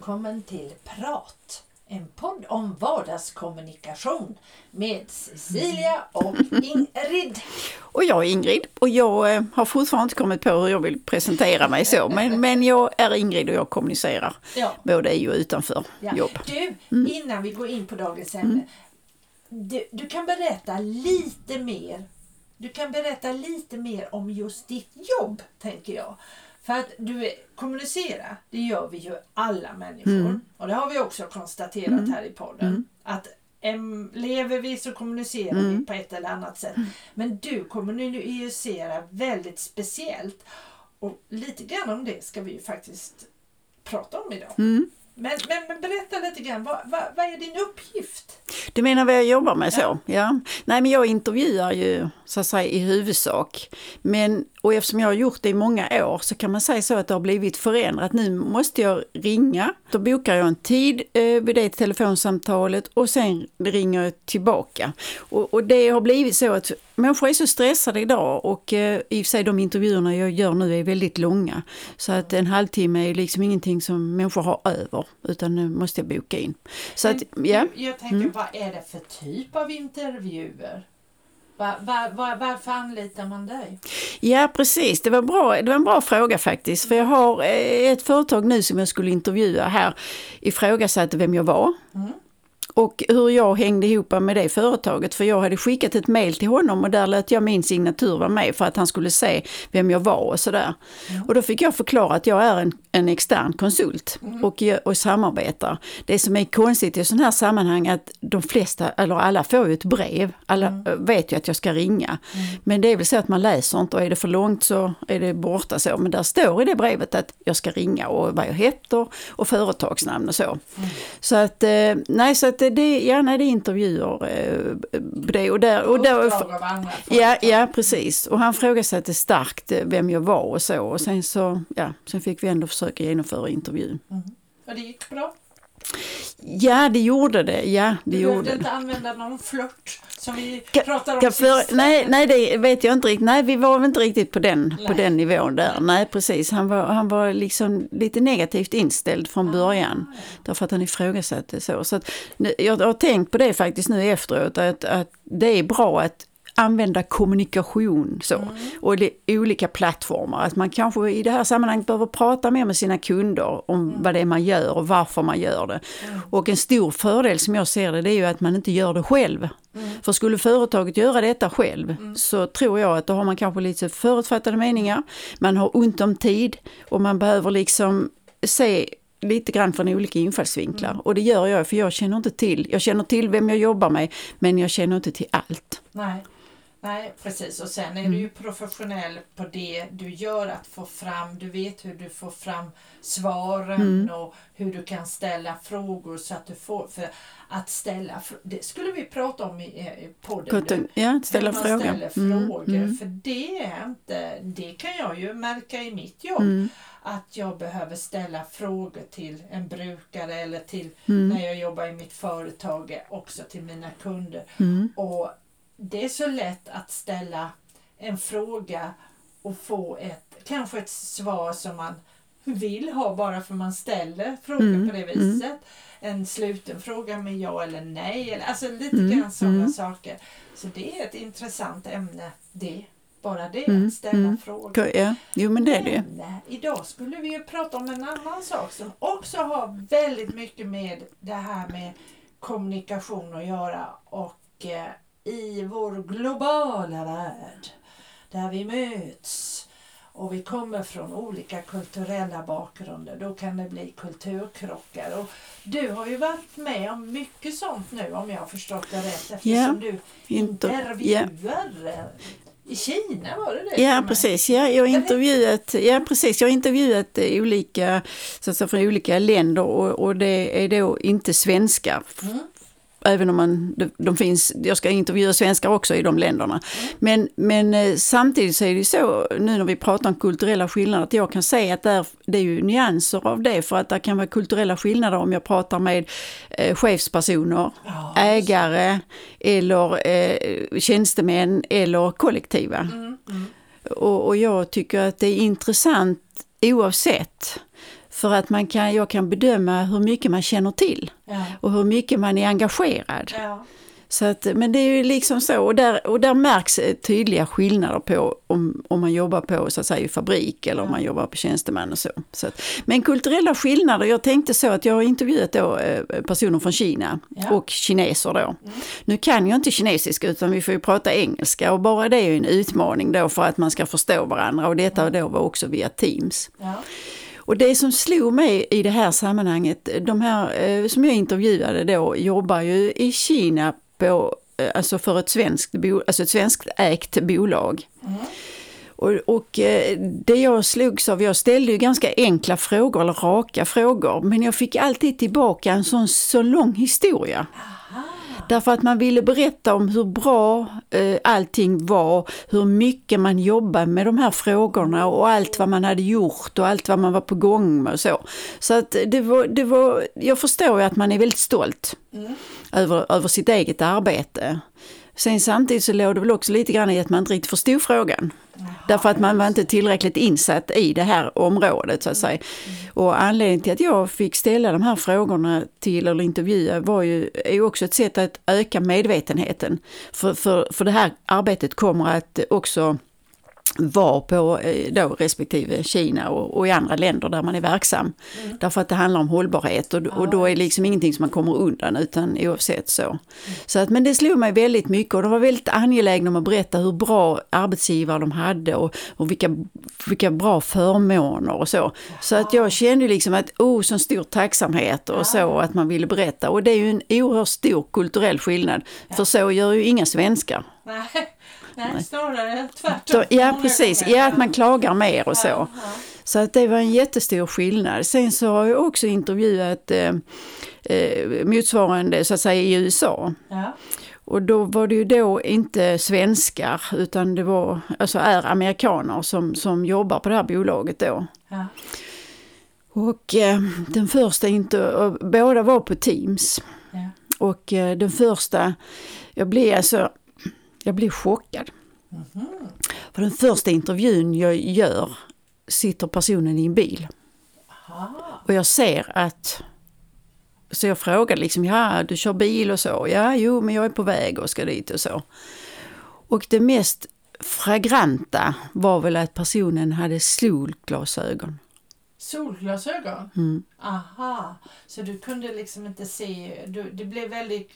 Välkommen till Prat, en podd om vardagskommunikation med Cecilia och Ingrid. Och jag är Ingrid och jag eh, har fortfarande inte kommit på hur jag vill presentera mig så, men, men jag är Ingrid och jag kommunicerar Ja. både i och utanför Ja. jobb. Du, Mm. innan vi går in på dagens ämne. Du, du kan berätta lite mer. Du kan berätta lite mer om just ditt jobb, tänker jag. För att du kommunicera, det gör vi ju alla människor. Mm. Och det har vi också konstaterat här i podden. Att em, lever vi så kommunicerar Mm. vi på ett eller annat sätt. Men du kommunicerar väldigt speciellt. Och lite grann om det ska vi ju faktiskt prata om idag. Mm. Men, men, men berätta lite grann, vad, vad, vad är din uppgift? Du menar vad jag jobbar med så? Ja. Nej, men jag intervjuar ju så att säga i huvudsak. Men, och eftersom jag har gjort det i många år så kan man säga så att det har blivit förändrat. Nu måste jag ringa. Då bokar jag en tid eh, vid det telefonsamtalet och sen ringer jag tillbaka. Och, och det har blivit så att människor är så stressade idag och eh, i och för sig de intervjuerna jag gör nu är väldigt långa. Så att en halvtimme är liksom ingenting som människor har över utan nu måste jag boka in. Så att, ja. Jag tänker, vad är det för typ av intervjuer? Va, va, va, varför anlitar man dig? Ja precis, det var, bra, det var en bra fråga faktiskt. För jag har eh, ett företag nu som jag skulle intervjua här ifrågasatte vem jag var. Mm. Och hur jag hängde ihop med det företaget. För jag hade skickat ett mail till honom och där lät jag min signatur vara med för att han skulle se vem jag var och sådär. Och då fick jag förklara att jag är en, en extern konsult och, jag- och samarbetar. Det som är konstigt i sådana här sammanhang är att de flesta, eller alla får ju ett brev. Alla eh, vet ju att jag ska ringa. Men det är väl så att man läser inte och är det för långt så är det borta så. Men där står i det brevet att jag ska ringa och vad jag heter och företagsnamn och så. Så att, eh, nej så att det, ja nej det är intervjuer. eh, Det och där. Och där Ja, ja, precis. Och han frågasatte starkt eh, vem jag var och så. Och sen så, ja, sen fick vi ändå försöka genomföra intervjun. Och det gick bra? Ja, det gjorde det. Ja, det Du gjorde behövde det. inte använda någon flört som vi Ka- pratade om Ka- för, sist. nej, nej, det vet jag inte riktigt. Nej, vi var väl inte riktigt på den, på den nivån där. Nej, precis. Han var, han var liksom lite negativt inställd Ah, från början. Därför att han ifrågasatte så. så att, jag har tänkt på det faktiskt nu efteråt. Att, att det är bra att använda kommunikation så. Mm. Och olika plattformar. Att man kanske i det här sammanhanget behöver prata mer med sina kunder om Mm. vad det är man gör och varför man gör det. Och en stor fördel som jag ser det, det är ju att man inte gör det själv. Mm. För skulle företaget göra detta själv så tror jag att då har man kanske lite förutfattade meningar, man har ont om tid och man behöver liksom se lite grann från olika infallsvinklar. Mm. Och det gör jag för jag känner inte till, jag känner till vem jag jobbar med men jag känner inte till allt. Nej. Nej, precis. Och sen är du ju professionell på det du gör, att få fram, du vet hur du får fram svaren och hur du kan ställa frågor så att du får, för att ställa, det skulle vi prata om i, i podden. Gott, ja, ställa hur man frågor. ställer Mm, frågor. mm, För det är inte, det kan jag ju märka i mitt jobb. mm, Att jag behöver ställa frågor till en brukare eller till mm, när jag jobbar i mitt företag också till mina kunder. mm, Och det är så lätt att ställa en fråga och få ett, kanske ett svar som man vill ha bara för man ställer frågan Mm, på det viset. En sluten fråga med ja eller nej. Eller, alltså lite Mm, grann sådana mm. saker. Så det är ett intressant ämne det. Bara det, Mm, att ställa mm. frågor. ja, jo men det är det. Men, eh, idag skulle vi ju prata om en annan sak som också har väldigt mycket med det här med kommunikation att göra och eh, i vår globala värld där vi möts och vi kommer från olika kulturella bakgrunder, då kan det bli kulturkrockar. Och du har ju varit med om mycket sånt nu om jag har förstått det rätt eftersom Ja, du inte- intervjuar eh, i Kina var det det? Ja precis, ja, jag har intervjuat, ja, precis, jag har intervjuat eh, olika, så att säga, från olika länder och, och det är då inte svenskar. Mm. Även om man, de, de finns, jag ska intervjua svenskar också i de länderna. Men, men eh, samtidigt så är det ju så, nu när vi pratar om kulturella skillnader, att jag kan säga att där, det är ju nyanser av det. För att det kan vara kulturella skillnader om jag pratar med eh, chefspersoner, Ja, ägare eller eh, tjänstemän eller kollektiva. Mm, mm. Och, och jag tycker att det är intressant oavsett För att man kan, jag kan bedöma hur mycket man känner till Ja. och hur mycket man är engagerad. Ja. Så att, men det är ju liksom så, och där, och där märks eh, tydliga skillnader på om, om man jobbar på så att säga, i fabrik eller om man jobbar på tjänsteman och så. så att, men kulturella skillnader, jag tänkte så att jag har intervjuat då, eh, personer från Kina Ja. och kineser då. Nu kan jag inte kinesiska utan vi får ju prata engelska och bara det är ju en utmaning då för att man ska förstå varandra och detta då var också via Teams. Ja. Och det som slog mig i det här sammanhanget, de här eh, som jag intervjuade då jobbar ju i Kina på, eh, alltså för ett svenskt, bo, alltså ett svenskt ägt bolag. Och, och eh, det jag slogs av, jag ställde ju ganska enkla frågor eller raka frågor, men jag fick alltid tillbaka en sån så lång historia. Därför att man ville berätta om hur bra eh, allting var, hur mycket man jobbade med de här frågorna och allt vad man hade gjort och allt vad man var på gång med och så. Så att det var, det var, jag förstår ju att man är väldigt stolt över, över sitt eget arbete. Sen samtidigt så låg det väl också lite grann i att man inte riktigt förstod frågan. Därför att man var inte tillräckligt insatt i det här området så att säga. Och anledningen till att jag fick ställa de här frågorna till eller intervjua var ju, är ju också ett sätt att öka medvetenheten. För, för, för det här arbetet kommer att också vara på eh, då respektive Kina och, och i andra länder där man är verksam. Därför att det handlar om hållbarhet och, och då är det liksom ingenting som man kommer undan utan oavsett så. så att, men det slog mig väldigt mycket och de var väldigt angelägna om att berätta hur bra arbetsgivare de hade och, och vilka, vilka bra förmåner och så. Så att jag kände liksom att, oh, sån stor tacksamhet och så att man ville berätta. Och det är ju en oerhört stor kulturell skillnad. För så gör ju inga svenskar. Nej. Nej, snarare tvärtom. Ja, precis. Ja, att man klagar mer och så. Ja, Så att det var en jättestor skillnad. Sen så har jag också intervjuat eh, eh, motsvarande så att säga i USA. ja. Och då var det ju då inte svenskar utan det var, alltså är amerikaner som, som jobbar på det här bolaget då. Ja. Och eh, den första, inte, båda var på Teams. Ja. Och eh, den första, jag blev alltså, jag blev chockad. För den första intervjun jag gör sitter personen i en bil. Aha. Och jag ser att, så jag frågade liksom, ja du kör bil och så, ja jo men jag är på väg och ska dit och så. Och det mest fragranta var väl att personen hade solglasögon. Solglasögon? Mm. Aha, så du kunde liksom inte se, du, det blev väldigt...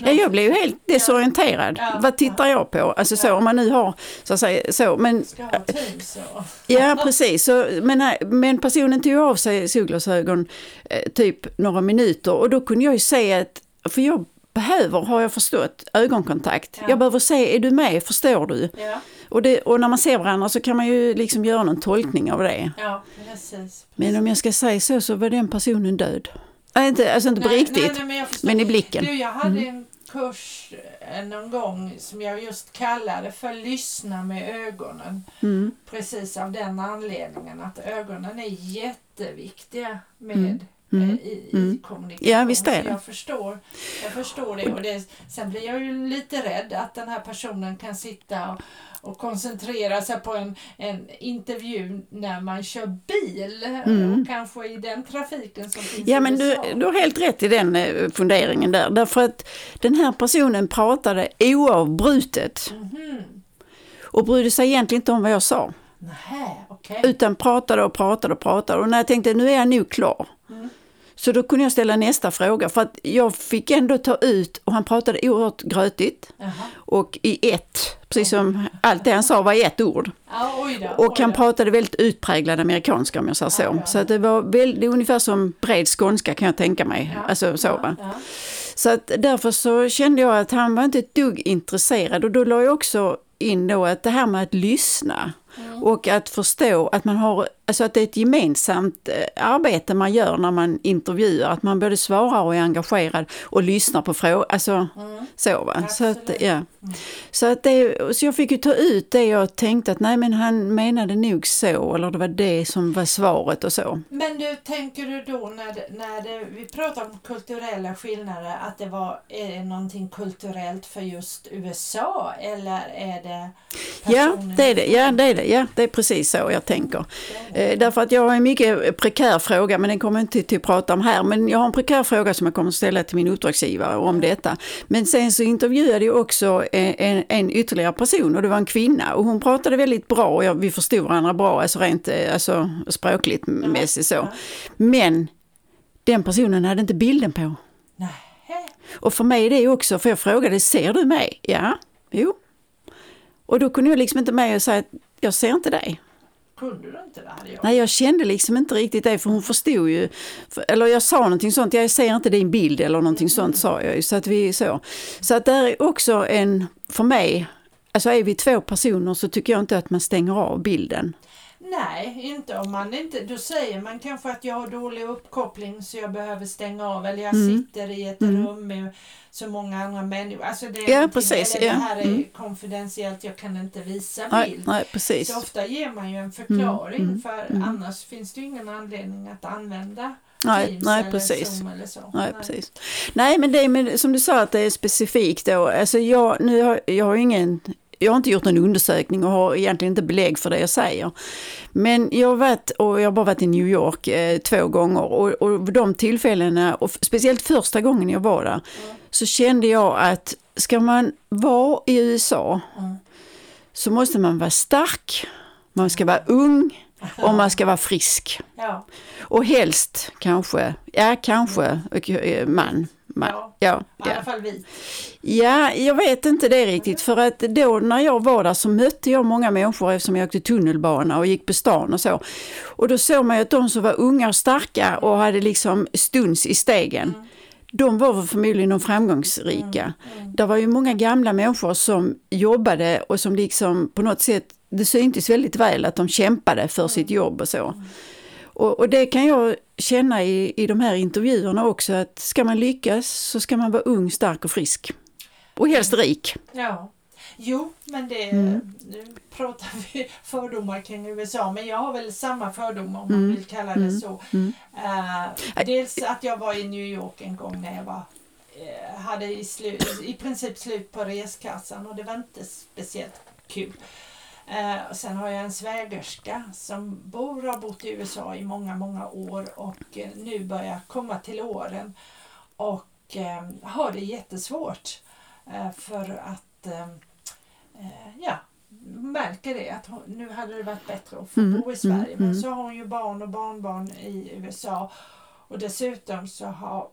Ja, jag blev ju helt desorienterad. Ja. Vad tittar jag på? Alltså så, om man nu har, så att säga, så, men Ska ha Teams och... Ja, precis. Så, men, men personen tog av sig solglasögon eh, typ några minuter och då kunde jag ju se att, för jag behöver, har jag förstått, ögonkontakt. Ja. Jag behöver se, är du med, förstår du? Ja, Och, det, och när man ser varandra så kan man ju liksom göra någon tolkning av det. ja precis. Men om jag ska säga så, så var den personen död. Nej, inte, alltså inte på Nej, riktigt, nej, nej, men, men i blicken. Du, jag hade en kurs eh, någon gång som jag just kallade för lyssna med ögonen. Mm. Precis av den anledningen att ögonen är jätteviktiga med Mm. Mm. eh, i, Mm. i kommunikation. Ja, visst är det. Jag förstår, jag förstår det. Och det. Sen blir jag ju lite rädd att den här personen kan sitta och, och koncentrera sig på en, en intervju när man kör bil. Mm. Och kanske i den trafiken som finns Ja men du, du har helt rätt i den eh, funderingen där. Därför att den här personen pratade oavbrutet Mhm. och brydde sig egentligen inte om vad jag sa. Nähä, okej. Utan pratade och pratade och pratade och när jag tänkte nu är jag nog klar. Mm. Så då kunde jag ställa nästa fråga för att jag fick ändå ta ut, och han pratade oerhört grötigt Jaha. och i ett, precis som allt det han sa var i ett ord. Ja, oj då, Och han pratade väldigt utpräglad amerikanska om jag säger så. Ja, ja. Så det var väl, det är ungefär som bred skånska kan jag tänka mig. Alltså så va. Så att därför så kände jag att han var inte ett dugg intresserad och då la jag också in då att det här med att lyssna Mm. och att förstå att man har, alltså att det är ett gemensamt eh, arbete man gör när man intervjuar, att man både svarar och är engagerad och lyssnar på frågor, alltså Mm. så va. Så att, ja. så, att det, så jag fick ju ta ut det jag tänkte att nej men han menade nog så, eller det var det som var svaret och så. Men du, tänker du då när, när det, vi pratar om kulturella skillnader att det var är det någonting kulturellt för just USA eller är det Ja, det är det. Ja, det är det. Ja, det är precis så jag tänker. Eh, därför att jag har en mycket prekär fråga, men den kommer jag inte till att prata om här. Men jag har en prekär fråga som jag kommer att ställa till min uppdragsgivare om detta. Men sen så intervjuade jag också en, en, en ytterligare person och det var en kvinna. Och hon pratade väldigt bra och jag, vi förstod varandra bra, alltså rent eh, alltså, språkligt mässigt så. Men den personen hade inte bilden på. Nej. Och för mig är det också, för jag frågade, ser du mig? Ja, jo. Och då kunde jag liksom inte med och säga att jag ser inte dig. Kunde du inte det? Jag. Nej, jag kände liksom inte riktigt det, för hon förstod ju. för- Eller jag sa någonting sånt, jag ser inte din bild eller någonting sånt sa jag ju. Så att vi så. Så att där är också en, för mig, alltså är vi två personer så tycker jag inte att man stänger av bilden. Nej, inte om man inte... Då säger man kanske att jag har dålig uppkoppling så jag behöver stänga av eller jag Mm. sitter i ett Mm. rum med så många andra människor. Alltså det är Ja, precis, Eller ja. det här är Mm. konfidentiellt, jag kan inte visa Nej, bild. nej precis. Så ofta ger man ju en förklaring Mm, mm, för mm. annars finns det ju ingen anledning att använda Nej, nej precis. Nej, precis. Nej, men det är som du sa att det är specifikt då. Alltså jag, nu har, jag har ingen, jag har inte gjort någon undersökning och har egentligen inte belägg för det jag säger. Men jag har varit, och jag har bara varit i New York eh, två gånger och, och de tillfällena, och speciellt första gången jag var där, så kände jag att ska man vara i USA Mm. så måste man vara stark, man ska vara ung och man ska vara frisk. Ja, Och helst kanske, ja kanske eh, man. Man. Ja. Ja, i alla fall vi. ja, jag vet inte det riktigt för att då när jag var där så mötte jag många människor eftersom jag åkte tunnelbana och gick på stan och så. Och då såg man ju att de som var unga och starka och hade liksom stuns i stegen, de var förmodligen de framgångsrika. Det var ju många gamla människor som jobbade och som liksom på något sätt, det syntes väldigt väl att de kämpade för sitt jobb och så. Och, och det kan jag känna i, i de här intervjuerna också att ska man lyckas så ska man vara ung, stark och frisk. Och helst rik. Ja. Jo, men det... Mm. Nu pratar vi fördomar kring USA, men jag har väl samma fördomar om man Mm. vill kalla det så. Mm. Eh, dels att jag var i New York en gång när jag var eh, hade i, slu- i princip slut på reskassan och det var inte speciellt kul. Eh, och sen har jag en svägerska som bor och har bott i USA i många, många år och eh, nu börjar komma till åren. Och eh, har det jättesvårt eh, för att eh, ja, märker det att hon, nu hade det varit bättre att få Mm, bo i Sverige. mm, men mm. så har hon ju barn och barnbarn i USA och dessutom så har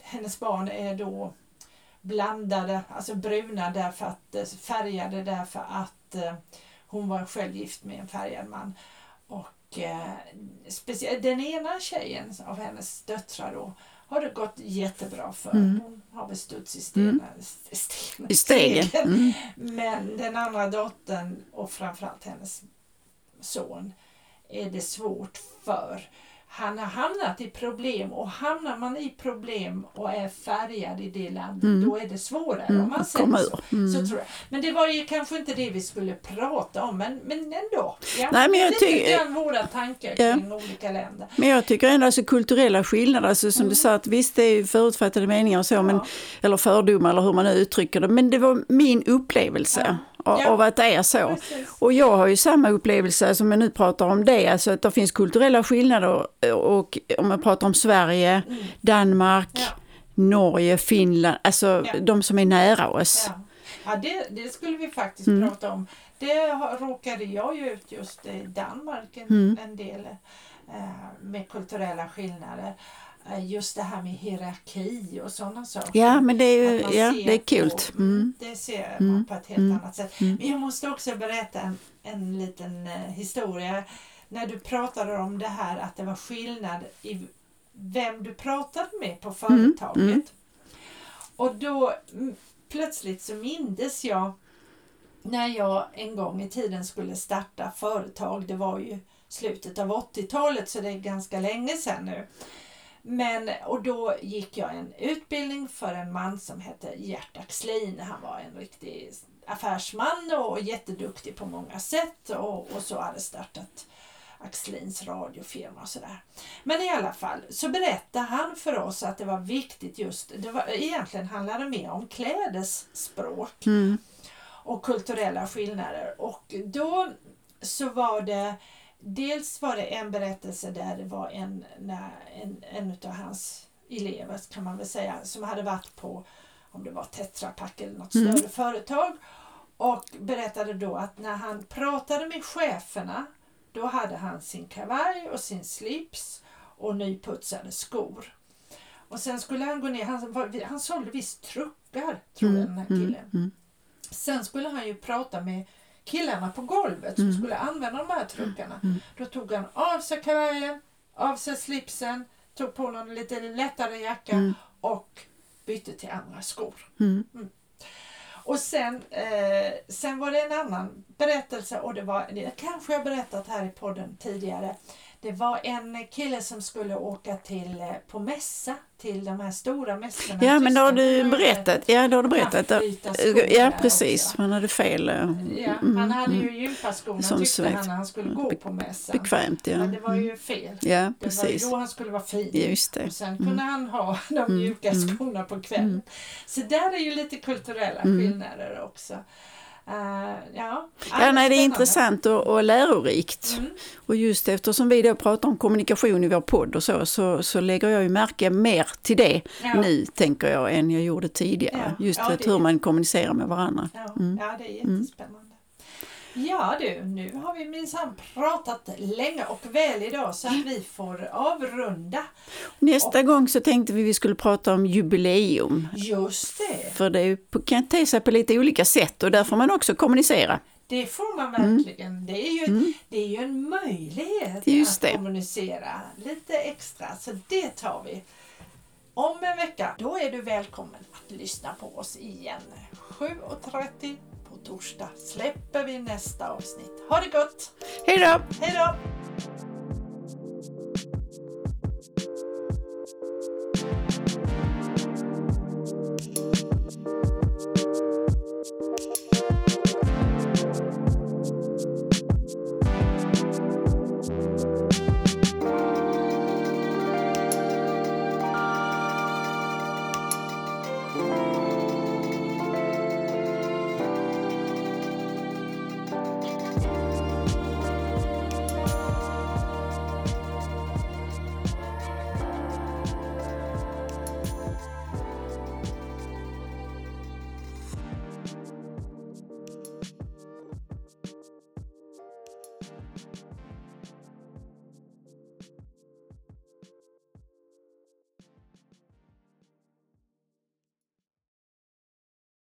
hennes barn är då blandade, alltså bruna därför att, färgade därför att eh, hon var själv gift med en färgad man. Och eh, den ena tjejen av hennes döttrar då har det gått jättebra för. Mm. Hon har väl studs i stenen. I stegen. Mm. Men den andra dottern och framförallt hennes son är det svårt för. Han har hamnat i problem och hamnar man i problem och är färgad i det landet Mm. då är det svårare Mm. om man säger så. Mm. Så tror jag. Men det var ju kanske inte det vi skulle prata om men, men ändå. Ja, Nej, men jag lite tycker- grann våra tankar Ja. kring olika länder. Men jag tycker ändå alltså kulturella skillnader, alltså som du sa att visst det är förutfattade meningar och så, men, Ja. eller fördomar eller hur man nu uttrycker det, men det var min upplevelse av, Ja. av att det är så. Precis. Och jag har ju samma upplevelse som jag nu pratar om det, alltså att det finns kulturella skillnader och om man pratar om Sverige, Mm. Danmark, Ja. Norge, Finland, alltså Ja. de som är nära oss. Ja, det, det skulle vi faktiskt Mm. prata om. Det råkade jag ju ut just i Danmark en, Mm. en del eh, med kulturella skillnader. Eh, just det här med hierarki och sådana saker. Ja, men det är ju ja, det är kul. Mm. Det ser Mm. man på ett helt Mm. annat sätt. Mm. Men jag måste också berätta en, en liten eh, historia. När du pratade om det här att det var skillnad i vem du pratade med på företaget. mm. Och då mm, plötsligt så mindes jag när jag en gång i tiden skulle starta företag. Det var ju slutet av 80-talet så det är ganska länge sedan nu. Men, och då gick jag en utbildning för en man som hette Gert Axlin. Han var en riktig affärsman och jätteduktig på många sätt och, och så hade startat Axlins radiofirma och sådär. Men i alla fall så berättade han för oss att det var viktigt just, det var, egentligen handlade det mer om klädesspråk Mm. och kulturella skillnader. Och då så var det dels var det en berättelse där det var en, när en, en av hans elever kan man väl säga som hade varit på om det var Tetra Pak eller något Mm. större företag och berättade då att när han pratade med cheferna då hade han sin kavaj och sin slips och nyputsade skor. Och sen skulle han gå ner, han, var- han sålde visst truckar tror jag den här Mm, killen. mm, Sen skulle han ju prata med killarna på golvet som Mm. skulle använda de här truckarna. Mm. Då tog han av sig kavajen, av sig slipsen, tog på någon lite lättare jacka Mm. och bytte till andra skor. Och sen, eh, sen var det en annan berättelse och det var, det kanske jag berättat här i podden tidigare. Det var en kille som skulle åka till, eh, på mässa, till de här stora mässorna. Ja, men då har du berättat. Ja, då har du berättat. Skor Ja, precis. också. Han hade fel. eh, Ja, mm, han hade mm. ju gympaskorna Som tyckte svett. han när han skulle gå på mässan. Bekvämt, ja. Men det var Mm. ju fel. Ja, Det var ju precis. då han skulle vara fin. Just det. Och sen kunde han ha de mjuka mm. skorna på kvällen. Så där är ju lite kulturella Mm. skillnader också. Uh, ja, Ja, nej, det är intressant och, och lärorikt. Mm. Och just eftersom vi då pratar om kommunikation i vår podd och så, så, så lägger jag ju märke mer till det Ja. nu, tänker jag, än jag gjorde tidigare. Ja. Just Ja, hur man kommunicerar med varandra. Ja, Mm. ja, det är jättespännande. Ja du, nu har vi minsann pratat länge och väl idag så att vi får avrunda. Nästa gång så tänkte vi vi skulle prata om jubileum. Just det, För det kan te sig på lite olika sätt och där får man också kommunicera. det får man verkligen. Det, är ju, det är ju en möjlighet Mm. Just att det. kommunicera lite extra. Så det tar vi. Om en vecka, då är du välkommen att lyssna på oss igen. 7.30 på torsdag släpper vi nästa avsnitt. Ha det gott! Hej då! Hej då!